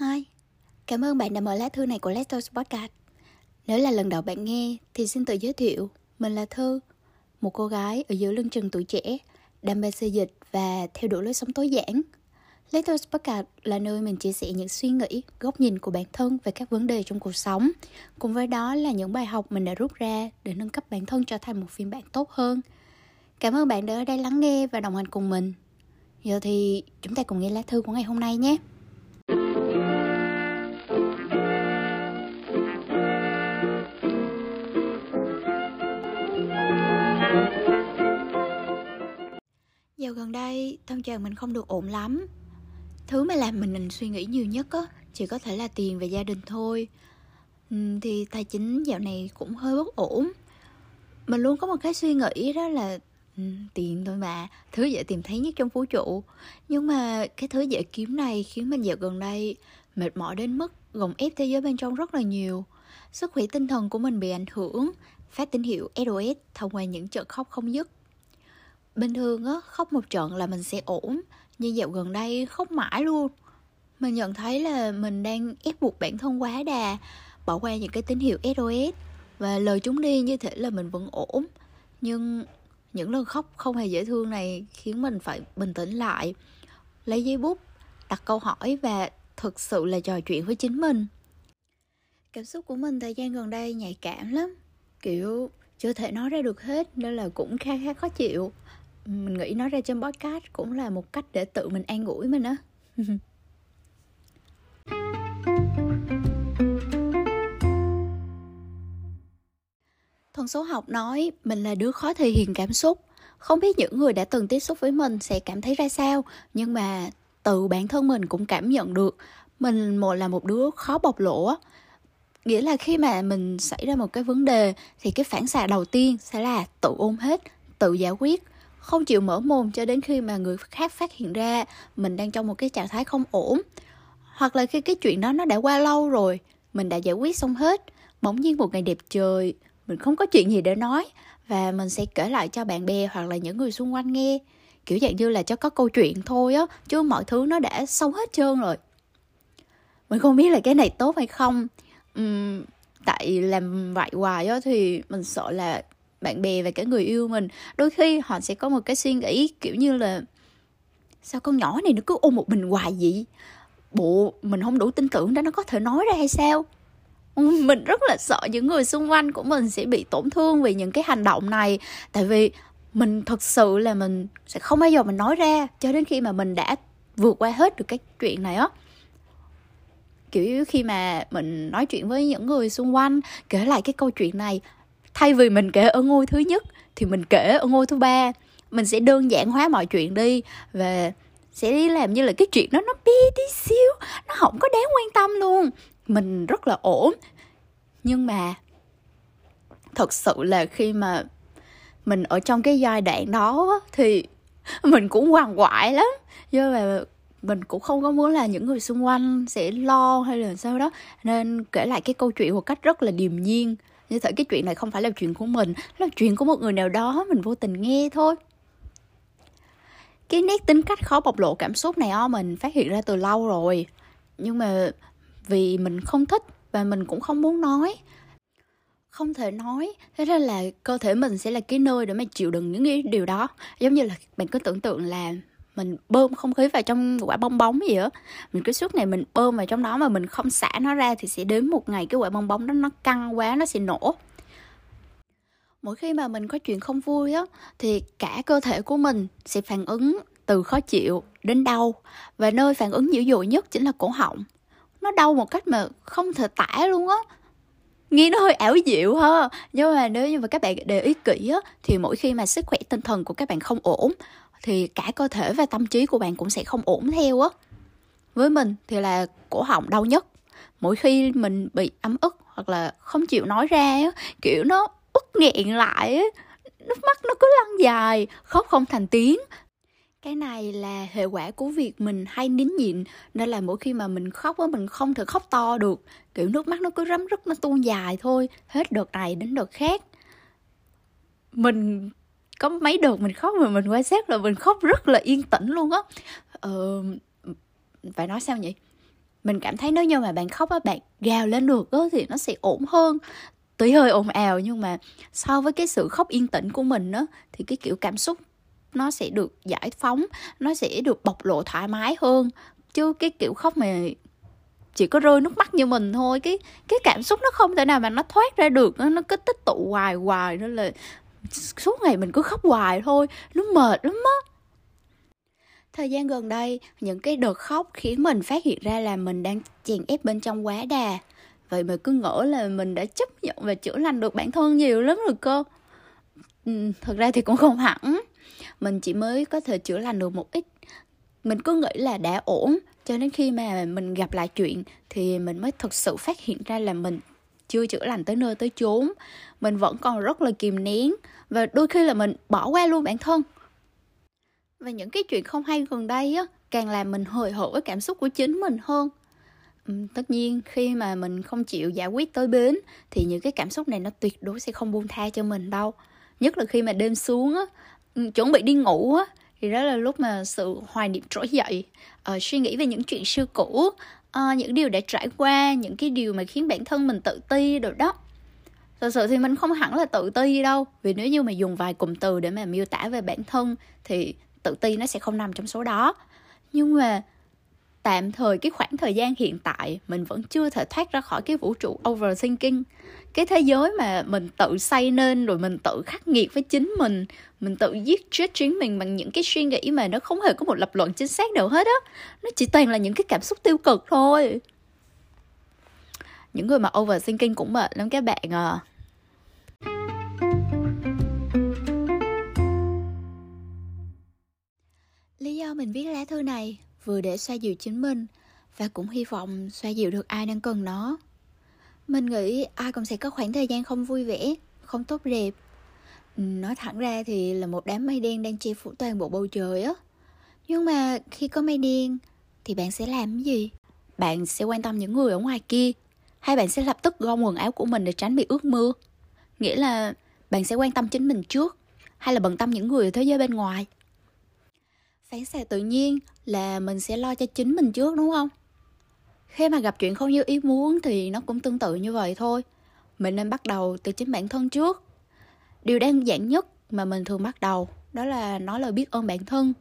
Hi, cảm ơn bạn đã mở lá thư này của Letters Podcast. Nếu là lần đầu bạn nghe thì xin tự giới thiệu, mình là Thư, một cô gái ở giữa lưng chừng tuổi trẻ, đam mê xây dịch và theo đuổi lối sống tối giản. Letters Podcast là nơi mình chia sẻ những suy nghĩ, góc nhìn của bản thân về các vấn đề trong cuộc sống. Cùng với đó là những bài học mình đã rút ra để nâng cấp bản thân trở thành một phiên bản tốt hơn. Cảm ơn bạn đã ở đây lắng nghe và đồng hành cùng mình. Giờ thì chúng ta cùng nghe lá thư của ngày hôm nay nhé. Dạo gần đây, tâm trạng mình không được ổn lắm. Thứ mà làm mình suy nghĩ nhiều nhất á Chỉ có thể là tiền và gia đình thôi. Ừ, Thì tài chính dạo này cũng hơi bất ổn. Mình luôn có một cái suy nghĩ đó là ừ, Tiền thôi mà Thứ dễ tìm thấy nhất trong vũ trụ. Nhưng mà cái thứ dễ kiếm này Khiến mình dạo gần đây Mệt mỏi đến mức gồng ép thế giới bên trong rất là nhiều. Sức khỏe tinh thần của mình bị ảnh hưởng Phát tín hiệu SOS thông qua những trận khóc không dứt. Bình thường á, khóc một trận là mình sẽ ổn Nhưng dạo gần đây khóc mãi luôn. Mình nhận thấy là mình đang ép buộc bản thân quá đà Bỏ qua những cái tín hiệu SOS Và lời chúng đi như thể là mình vẫn ổn. Nhưng những lần khóc không hề dễ thương này Khiến mình phải bình tĩnh lại Lấy giấy bút, đặt câu hỏi và thực sự là trò chuyện với chính mình. Cảm xúc của mình thời gian gần đây nhạy cảm lắm Kiểu chưa thể nói ra được hết nên là cũng khá khá khó chịu mình nghĩ nói ra trên podcast cũng là một cách để tự mình an ủi mình á. Thần số học nói mình là đứa khó thể hiện cảm xúc. Không biết những người đã từng tiếp xúc với mình sẽ cảm thấy ra sao Nhưng mà từ bản thân mình cũng cảm nhận được Mình một là một đứa khó bộc lộ á. Nghĩa là khi mà mình xảy ra một cái vấn đề Thì cái phản xạ đầu tiên sẽ là tự ôm hết, tự giải quyết không chịu mở mồm cho đến khi mà người khác phát hiện ra mình đang trong một cái trạng thái không ổn. Hoặc là khi cái chuyện đó nó đã qua lâu rồi mình đã giải quyết xong hết bỗng nhiên một ngày đẹp trời mình không có chuyện gì để nói và mình sẽ kể lại cho bạn bè hoặc là những người xung quanh nghe. Kiểu dạng như là cho có câu chuyện thôi á chứ mọi thứ nó đã xong hết trơn rồi. Mình không biết là cái này tốt hay không. Uhm, tại làm vậy hoài á thì mình sợ là bạn bè và cả người yêu mình, đôi khi họ sẽ có một cái suy nghĩ kiểu như là, sao con nhỏ này nó cứ ôm một mình hoài vậy? Bộ, mình không đủ tin tưởng đó, nó có thể nói ra hay sao? Ừ, mình rất là sợ những người xung quanh của mình sẽ bị tổn thương vì những cái hành động này. Tại vì mình thật sự là mình sẽ không bao giờ mình nói ra cho đến khi mà mình đã vượt qua hết được cái chuyện này á. Kiểu khi mà mình nói chuyện với những người xung quanh kể lại cái câu chuyện này thay vì mình kể ở ngôi thứ nhất, thì mình kể ở ngôi thứ ba. Mình sẽ đơn giản hóa mọi chuyện đi và sẽ đi làm như là cái chuyện đó nó bi tí xíu, nó không có đáng quan tâm luôn. Mình rất là ổn. Nhưng mà thật sự là khi mà mình ở trong cái giai đoạn đó thì mình cũng hoàng quại lắm. Do mà mình cũng không có muốn là những người xung quanh sẽ lo hay là sao đó. Nên kể lại cái câu chuyện một cách rất là điềm nhiên như thể cái chuyện này không phải là chuyện của mình, là chuyện của một người nào đó, mình vô tình nghe thôi. Cái nét tính cách khó bộc lộ cảm xúc này o mình phát hiện ra từ lâu rồi. Nhưng mà vì mình không thích và mình cũng không muốn nói. Không thể nói, thế nên là cơ thể mình sẽ là cái nơi để mà chịu đựng những cái điều đó. Giống như là bạn cứ tưởng tượng là mình bơm không khí vào trong quả bong bóng gì á. Mình cứ suốt ngày mình bơm vào trong đó mà mình không xả nó ra thì sẽ đến một ngày cái quả bong bóng đó nó căng quá, nó sẽ nổ. Mỗi khi mà mình có chuyện không vui á, thì cả cơ thể của mình sẽ phản ứng từ khó chịu đến đau. Và nơi phản ứng dữ dội nhất chính là cổ họng. Nó đau một cách mà không thể tả luôn á. Nghe nó hơi ảo diệu ha. Nhưng mà nếu như mà các bạn để ý kỹ á, thì mỗi khi mà sức khỏe tinh thần của các bạn không ổn thì cả cơ thể và tâm trí của bạn cũng sẽ không ổn theo á. Với mình thì là cổ họng đau nhất. Mỗi khi mình bị ấm ức hoặc là không chịu nói ra á, kiểu nó ức nghẹn lại á, nước mắt nó cứ lăn dài, khóc không thành tiếng. Cái này là hệ quả của việc mình hay nín nhịn, nên là mỗi khi mà mình khóc á, mình không thể khóc to được. Kiểu nước mắt nó cứ rấm rứt, nó tuôn dài thôi, hết đợt này đến đợt khác. Mình có mấy đợt mình khóc mà mình quan sát là mình khóc rất là yên tĩnh luôn á. Ờ, phải nói sao nhỉ? Mình cảm thấy nếu như mà bạn khóc á bạn gào lên được á thì nó sẽ ổn hơn. Tuy hơi ồn ào nhưng mà so với cái sự khóc yên tĩnh của mình á thì cái kiểu cảm xúc nó sẽ được giải phóng nó sẽ được bộc lộ thoải mái hơn. Chứ cái kiểu khóc mà chỉ có rơi nước mắt như mình thôi cái cái cảm xúc nó không thể nào mà nó thoát ra được nó, cứ tích tụ hoài hoài nên là suốt ngày mình cứ khóc hoài thôi nó mệt lắm á. Thời gian gần đây những cái đợt khóc khiến mình phát hiện ra là mình đang chèn ép bên trong quá đà. Vậy mà cứ ngỡ là mình đã chấp nhận và chữa lành được bản thân nhiều lắm rồi cơ. Ừ, thật ra thì cũng không hẳn. Mình chỉ mới có thể chữa lành được một ít. Mình cứ nghĩ là đã ổn cho đến khi mà mình gặp lại chuyện thì mình mới thực sự phát hiện ra là mình chưa chữa lành tới nơi tới chốn. Mình vẫn còn rất là kìm nén và đôi khi là mình bỏ qua luôn bản thân. Và những cái chuyện không hay gần đây á càng làm mình hồi hộp với cảm xúc của chính mình hơn. Tất nhiên khi mà mình không chịu giải quyết tới bến thì những cái cảm xúc này nó tuyệt đối sẽ không buông tha cho mình đâu. Nhất là khi mà đêm xuống á chuẩn bị đi ngủ á thì đó là lúc mà sự hoài niệm trỗi dậy. Uh, suy nghĩ về những chuyện xưa cũ uh, những điều đã trải qua những cái điều mà khiến bản thân mình tự ti rồi đó. Thật sự thì mình không hẳn là tự ti đâu vì nếu như mà dùng vài cụm từ để mà miêu tả về bản thân thì tự ti nó sẽ không nằm trong số đó. Nhưng mà tạm thời cái khoảng thời gian hiện tại, mình vẫn chưa thể thoát ra khỏi cái vũ trụ overthinking. Cái thế giới mà mình tự xây nên rồi mình tự khắc nghiệt với chính mình mình tự giết chết chính mình bằng những cái suy nghĩ mà nó không hề có một lập luận chính xác nào hết á. Nó chỉ toàn là những cái cảm xúc tiêu cực thôi. Những người mà overthinking cũng mệt lắm các bạn à. Lý do mình viết lá thư này vừa để xoa dịu chính mình và cũng hy vọng xoa dịu được ai đang cần nó. Mình nghĩ ai cũng sẽ có khoảng thời gian không vui vẻ, không tốt đẹp. Nói thẳng ra thì là một đám mây đen đang che phủ toàn bộ bầu trời á. Nhưng mà khi có mây đen thì bạn sẽ làm cái gì? Bạn sẽ quan tâm những người ở ngoài kia hay bạn sẽ lập tức gom quần áo của mình để tránh bị ướt mưa? Nghĩa là bạn sẽ quan tâm chính mình trước hay là bận tâm những người ở thế giới bên ngoài? Phản xạ tự nhiên là mình sẽ lo cho chính mình trước, đúng không? Khi mà gặp chuyện không như ý muốn thì nó cũng tương tự như vậy thôi. Mình nên bắt đầu từ chính bản thân trước. Điều đơn giản nhất mà mình thường bắt đầu, đó là nói lời biết ơn bản thân.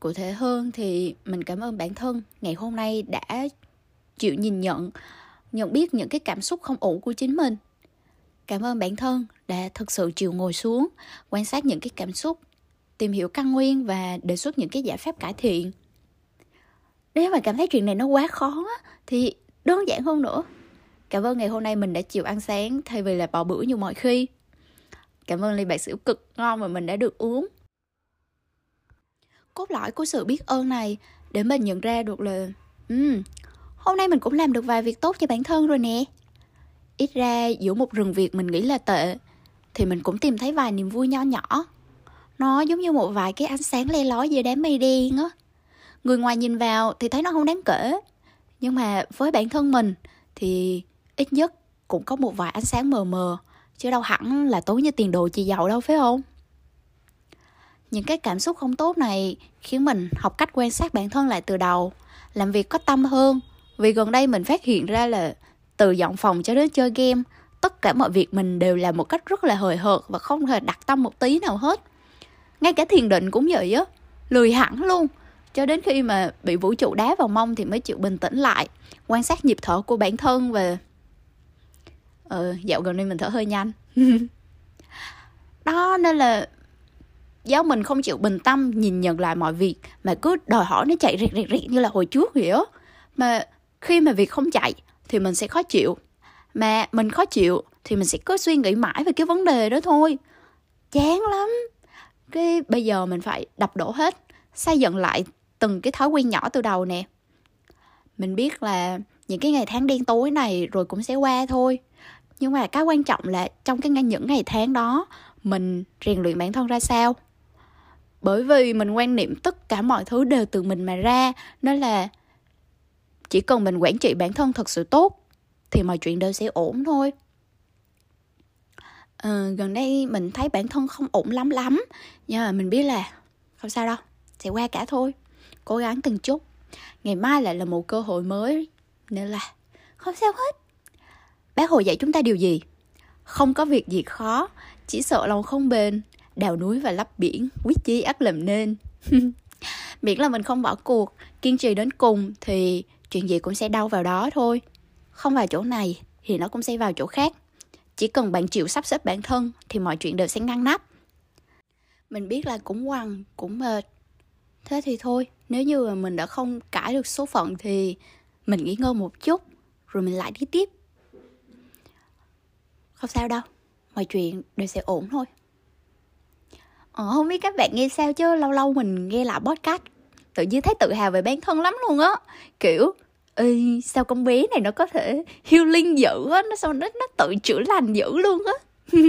Cụ thể hơn thì mình cảm ơn bản thân ngày hôm nay đã chịu nhìn nhận nhận biết những cái cảm xúc không ổn của chính mình. Cảm ơn bản thân đã thực sự chịu ngồi xuống, quan sát những cái cảm xúc tìm hiểu căn nguyên và đề xuất những cái giải pháp cải thiện. Nếu mà cảm thấy chuyện này nó quá khó thì đơn giản hơn nữa. Cảm ơn ngày hôm nay mình đã chịu ăn sáng thay vì là bỏ bữa như mọi khi. Cảm ơn ly bạc xỉu cực ngon mà mình đã được uống. Cốt lõi của sự biết ơn này để mình nhận ra được là um, hôm nay mình cũng làm được vài việc tốt cho bản thân rồi nè. Ít ra giữa một rừng việc mình nghĩ là tệ thì mình cũng tìm thấy vài niềm vui nho nhỏ nó giống như một vài cái ánh sáng le lói giữa đám mây đen á. Người ngoài nhìn vào thì thấy nó không đáng kể. Nhưng mà với bản thân mình thì ít nhất cũng có một vài ánh sáng mờ mờ, chứ đâu hẳn là tối như tiền đồ chị giàu đâu, phải không? Những cái cảm xúc không tốt này khiến mình học cách quan sát bản thân lại từ đầu, làm việc có tâm hơn. Vì gần đây mình phát hiện ra là từ dọn phòng cho đến chơi game, tất cả mọi việc mình đều làm một cách rất là hời hợt và không hề đặt tâm một tí nào hết ngay cả thiền định cũng vậy á. Lười hẳn luôn. Cho đến khi mà bị vũ trụ đá vào mông thì mới chịu bình tĩnh lại quan sát nhịp thở của bản thân và ờ, dạo gần đây mình thở hơi nhanh. Đó nên là do mình không chịu bình tâm nhìn nhận lại mọi việc mà cứ đòi hỏi nó chạy rẹt rẹt rẹt như là hồi trước vậy á. Mà khi mà việc không chạy thì mình sẽ khó chịu. Mà mình khó chịu thì mình sẽ cứ suy nghĩ mãi về cái vấn đề đó thôi. Chán lắm cái bây giờ mình phải đập đổ hết, xây dựng lại từng cái thói quen nhỏ từ đầu nè. Mình biết là những cái ngày tháng đen tối này rồi cũng sẽ qua thôi. Nhưng mà cái quan trọng là trong cái những ngày tháng đó, mình rèn luyện bản thân ra sao? Bởi vì mình quan niệm tất cả mọi thứ đều từ mình mà ra, nên là chỉ cần mình quản trị bản thân thật sự tốt, thì mọi chuyện đều sẽ ổn thôi uh, gần đây mình thấy bản thân không ổn lắm lắm. Nhưng mà mình biết là không sao đâu sẽ qua cả thôi. Cố gắng từng chút. Ngày mai lại là một cơ hội mới nên là không sao hết. Bác hồ dạy chúng ta điều gì? Không có việc gì khó chỉ sợ lòng không bền đào núi và lấp biển quyết chí ắt làm nên. Miễn là mình không bỏ cuộc kiên trì đến cùng thì chuyện gì cũng sẽ đau vào đó thôi. Không vào chỗ này thì nó cũng sẽ vào chỗ khác chỉ cần bạn chịu sắp xếp bản thân thì mọi chuyện đều sẽ ngăn nắp. Mình biết là cũng quằn cũng mệt. Thế thì thôi nếu như mà mình đã không cãi được số phận thì mình nghỉ ngơi một chút rồi mình lại đi tiếp. Không sao đâu mọi chuyện đều sẽ ổn thôi. Ờ, không biết các bạn nghe sao chứ lâu lâu mình nghe lại podcast tự nhiên thấy tự hào về bản thân lắm luôn á. Kiểu Ê, sao con bé này nó có thể healing dữ á? Nó sao nó nó tự chữa lành dữ luôn á?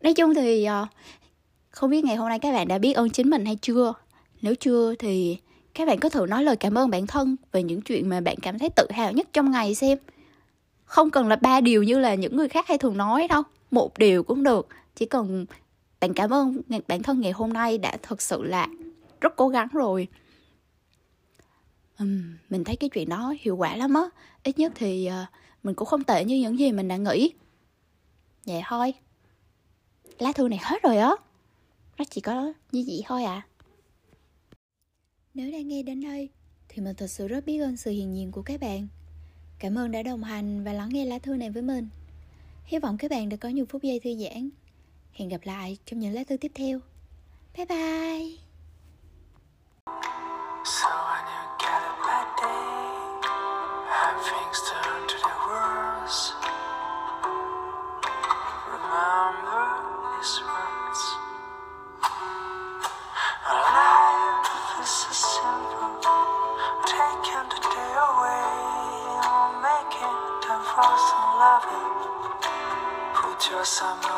Nói chung thì ờ, không biết ngày hôm nay các bạn đã biết ơn chính mình hay chưa? Nếu chưa thì các bạn có thử nói lời cảm ơn bản thân về những chuyện mà bạn cảm thấy tự hào nhất trong ngày xem. Không cần là ba điều như là những người khác hay thường nói đâu một điều cũng được. Chỉ cần bạn cảm ơn bản thân ngày hôm nay đã thật sự là rất cố gắng rồi um, mình thấy cái chuyện đó hiệu quả lắm á. Ít nhất thì uh, mình cũng không tệ như những gì mình đã nghĩ. Vậy thôi. Lá thư này hết rồi á. Nó chỉ có như vậy thôi à. Nếu đang nghe đến đây thì mình thật sự rất biết ơn sự hiện diện của các bạn. Cảm ơn đã đồng hành và lắng nghe lá thư này với mình. Hy vọng các bạn đã có nhiều phút giây thư giãn. Hẹn gặp lại trong những lá thư tiếp theo. Bye bye! summer.